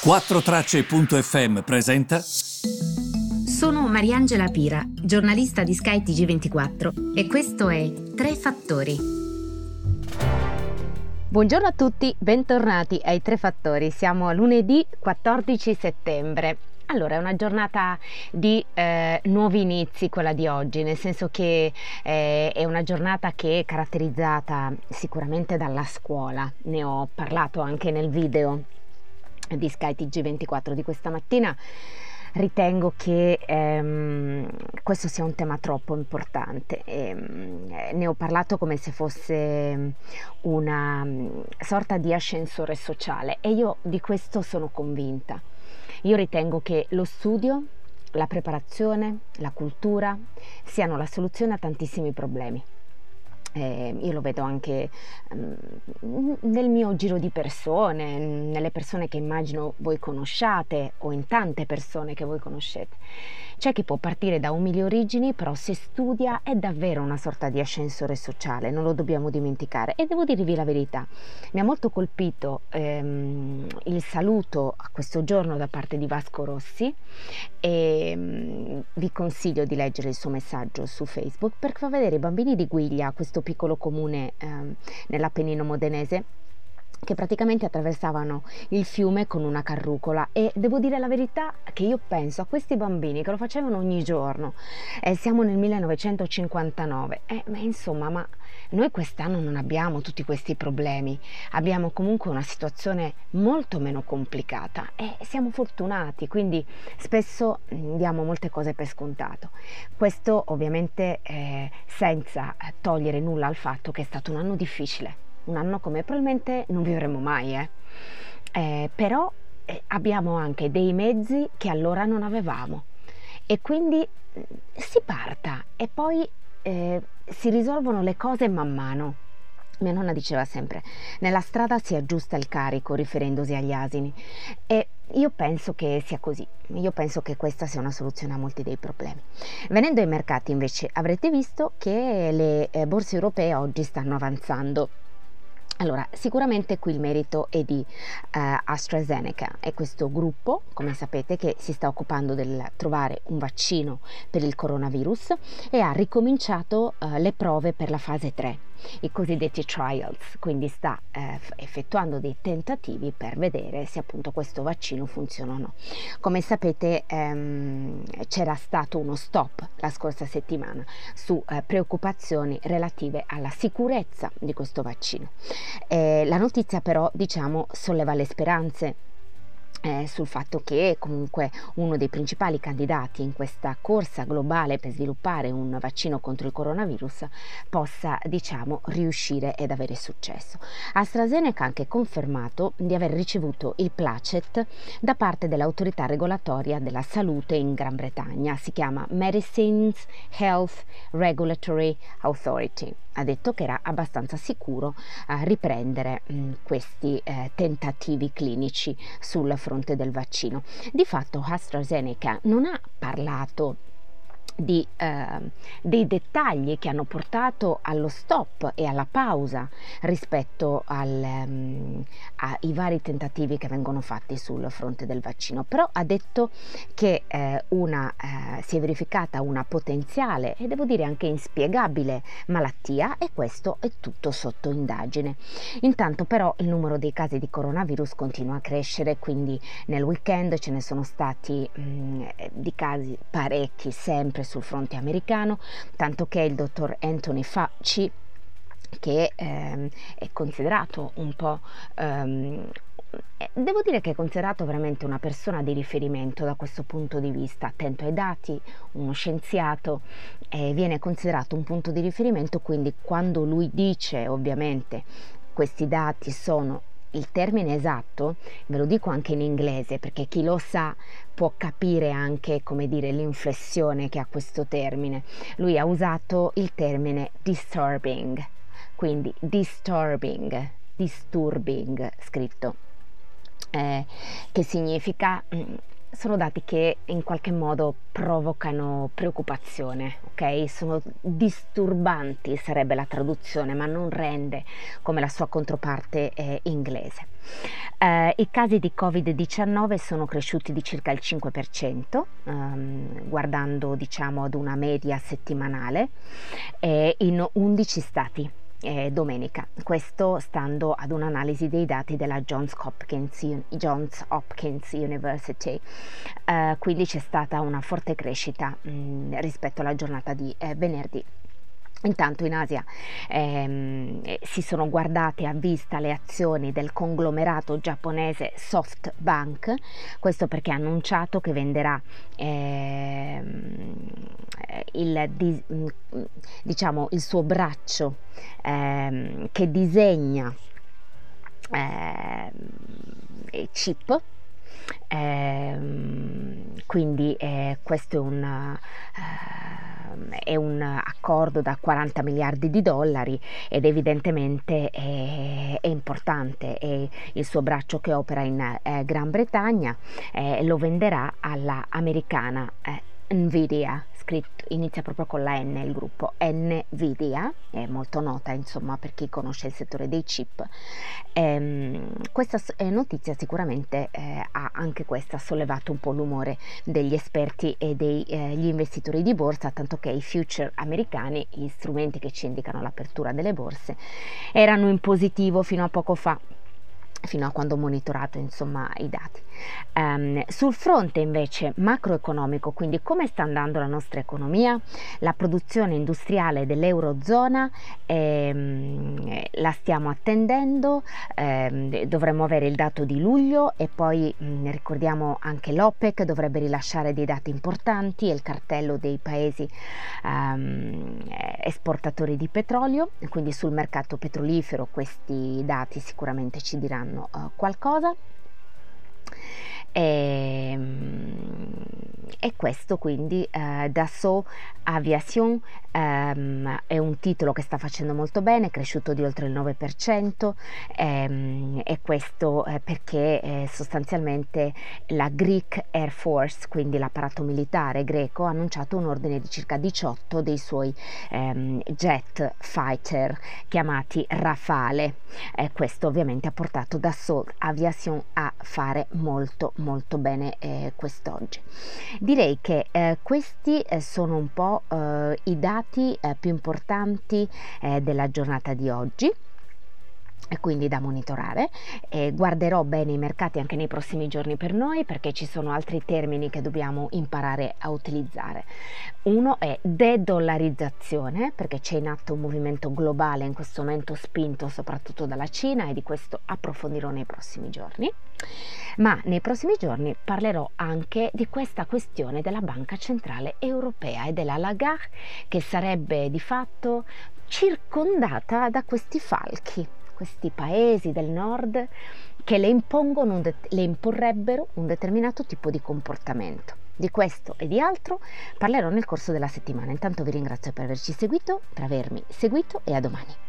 4Tracce.fm presenta. Sono Mariangela Pira, giornalista di Sky TG24 e questo è Tre Fattori. Buongiorno a tutti, bentornati ai Tre Fattori. Siamo a lunedì 14 settembre. Allora, è una giornata di eh, nuovi inizi quella di oggi, nel senso che eh, è una giornata che è caratterizzata sicuramente dalla scuola. Ne ho parlato anche nel video di Sky TG24 di questa mattina, ritengo che ehm, questo sia un tema troppo importante. E, ehm, ne ho parlato come se fosse una mm, sorta di ascensore sociale e io di questo sono convinta. Io ritengo che lo studio, la preparazione, la cultura siano la soluzione a tantissimi problemi eh, io lo vedo anche um, nel mio giro di persone, nelle persone che immagino voi conosciate o in tante persone che voi conoscete. C'è chi può partire da umili origini, però se studia è davvero una sorta di ascensore sociale, non lo dobbiamo dimenticare. E devo dirvi la verità, mi ha molto colpito ehm, il saluto a questo giorno da parte di Vasco Rossi e ehm, vi consiglio di leggere il suo messaggio su Facebook perché fa vedere i bambini di Guiglia, questo piccolo comune ehm, nell'Appennino modenese, che praticamente attraversavano il fiume con una carrucola. E devo dire la verità che io penso a questi bambini che lo facevano ogni giorno. Eh, siamo nel 1959 eh, ma insomma ma noi quest'anno non abbiamo tutti questi problemi. Abbiamo comunque una situazione molto meno complicata. E siamo fortunati quindi spesso mm, diamo molte cose per scontato. Questo ovviamente eh, senza togliere nulla al fatto che è stato un anno difficile un anno come probabilmente non vivremo mai, eh. Eh, però eh, abbiamo anche dei mezzi che allora non avevamo e quindi mm, si parta e poi eh, si risolvono le cose man mano. Mia nonna diceva sempre, nella strada si aggiusta il carico riferendosi agli asini e io penso che sia così, io penso che questa sia una soluzione a molti dei problemi. Venendo ai mercati invece avrete visto che le eh, borse europee oggi stanno avanzando allora, sicuramente qui il merito è di uh, AstraZeneca, è questo gruppo, come sapete, che si sta occupando del trovare un vaccino per il coronavirus e ha ricominciato uh, le prove per la fase 3 i cosiddetti trials, quindi sta eh, effettuando dei tentativi per vedere se appunto questo vaccino funziona o no. Come sapete ehm, c'era stato uno stop la scorsa settimana su eh, preoccupazioni relative alla sicurezza di questo vaccino. Eh, la notizia però diciamo solleva le speranze eh, sul fatto che comunque uno dei principali candidati in questa corsa globale per sviluppare un vaccino contro il coronavirus possa diciamo riuscire ed avere successo. AstraZeneca ha anche confermato di aver ricevuto il placet da parte dell'autorità regolatoria della salute in Gran Bretagna, si chiama Medicines Health Regulatory Authority ha detto che era abbastanza sicuro a riprendere mh, questi eh, tentativi clinici sul fronte del vaccino. Di fatto AstraZeneca non ha parlato di, eh, dei dettagli che hanno portato allo stop e alla pausa rispetto al, um, ai vari tentativi che vengono fatti sul fronte del vaccino, però ha detto che eh, una, eh, si è verificata una potenziale e devo dire anche inspiegabile malattia e questo è tutto sotto indagine. Intanto però il numero dei casi di coronavirus continua a crescere, quindi nel weekend ce ne sono stati mh, mm, di casi parecchi sempre sul fronte americano, tanto che il dottor Anthony Fauci che ehm, è considerato un po' ehm, devo dire che è considerato veramente una persona di riferimento da questo punto di vista, attento ai dati, uno scienziato, eh, viene considerato un punto di riferimento, quindi quando lui dice ovviamente questi dati sono il termine esatto, ve lo dico anche in inglese perché chi lo sa può capire anche come dire l'inflessione che ha questo termine. Lui ha usato il termine disturbing, quindi disturbing, disturbing scritto, eh, che significa mm, sono dati che in qualche modo provocano preoccupazione, ok? Sono disturbanti sarebbe la traduzione, ma non rende come la sua controparte eh, inglese. Eh, I casi di Covid-19 sono cresciuti di circa il 5%, ehm, guardando diciamo ad una media settimanale, eh, in 11 stati eh, domenica, questo stando ad un'analisi dei dati della Johns Hopkins, Johns Hopkins University. Eh, quindi c'è stata una forte crescita mh, mm, rispetto alla giornata di eh, venerdì. Intanto in Asia ehm, eh, si sono guardate a vista le azioni del conglomerato giapponese SoftBank, questo perché ha annunciato che venderà ehm, il, diciamo, il suo braccio ehm, che disegna ehm, chip eh, quindi eh, questo è un, eh, è un, accordo da 40 miliardi di dollari ed evidentemente è, è importante. È il suo braccio che opera in eh, Gran Bretagna eh, lo venderà alla americana eh, Nvidia scritto, inizia proprio con la N il gruppo Nvidia, è molto nota insomma per chi conosce il settore dei chip. Ehm, questa notizia sicuramente eh, ha anche questa sollevato un po' l'umore degli esperti e degli eh, investitori di borsa, tanto che i future americani, gli strumenti che ci indicano l'apertura delle borse, erano in positivo fino a poco fa fino a quando ho monitorato insomma i dati. Um, sul fronte invece macroeconomico, quindi come sta andando la nostra economia, la produzione industriale dell'Eurozona ehm, la stiamo attendendo, ehm, dovremmo avere il dato di luglio e poi mh, mm, ricordiamo anche l'OPEC dovrebbe rilasciare dei dati importanti e il cartello dei paesi um, esportatori di petrolio, quindi sul mercato petrolifero questi dati sicuramente ci diranno uh, qualcosa. E, ehm, e questo quindi eh, Dassault Aviation ehm, è un titolo che sta facendo molto bene, è cresciuto di oltre il 9% ehm, e questo eh, perché eh, sostanzialmente la Greek Air Force, quindi l'apparato militare greco, ha annunciato un ordine di circa 18 dei suoi ehm, jet fighter chiamati Rafale. questo ovviamente ha portato Dassault Aviation a fare molto molto bene eh, quest'oggi. Direi che eh, questi eh, sono un po' eh, i dati eh, più importanti della giornata di oggi quindi da monitorare. E guarderò bene i mercati anche nei prossimi giorni per noi perché ci sono altri termini che dobbiamo imparare a utilizzare. Uno è de-dollarizzazione perché c'è in atto un movimento globale in questo momento spinto soprattutto dalla Cina e di questo approfondirò nei prossimi giorni. Ma nei prossimi giorni parlerò anche di questa questione della Banca Centrale Europea e della Lagarde che sarebbe di fatto circondata da questi falchi questi paesi del nord che le, impongono de- le imporrebbero un determinato tipo di comportamento. Di questo e di altro parlerò nel corso della settimana. Intanto vi ringrazio per averci seguito, per avermi seguito e a domani.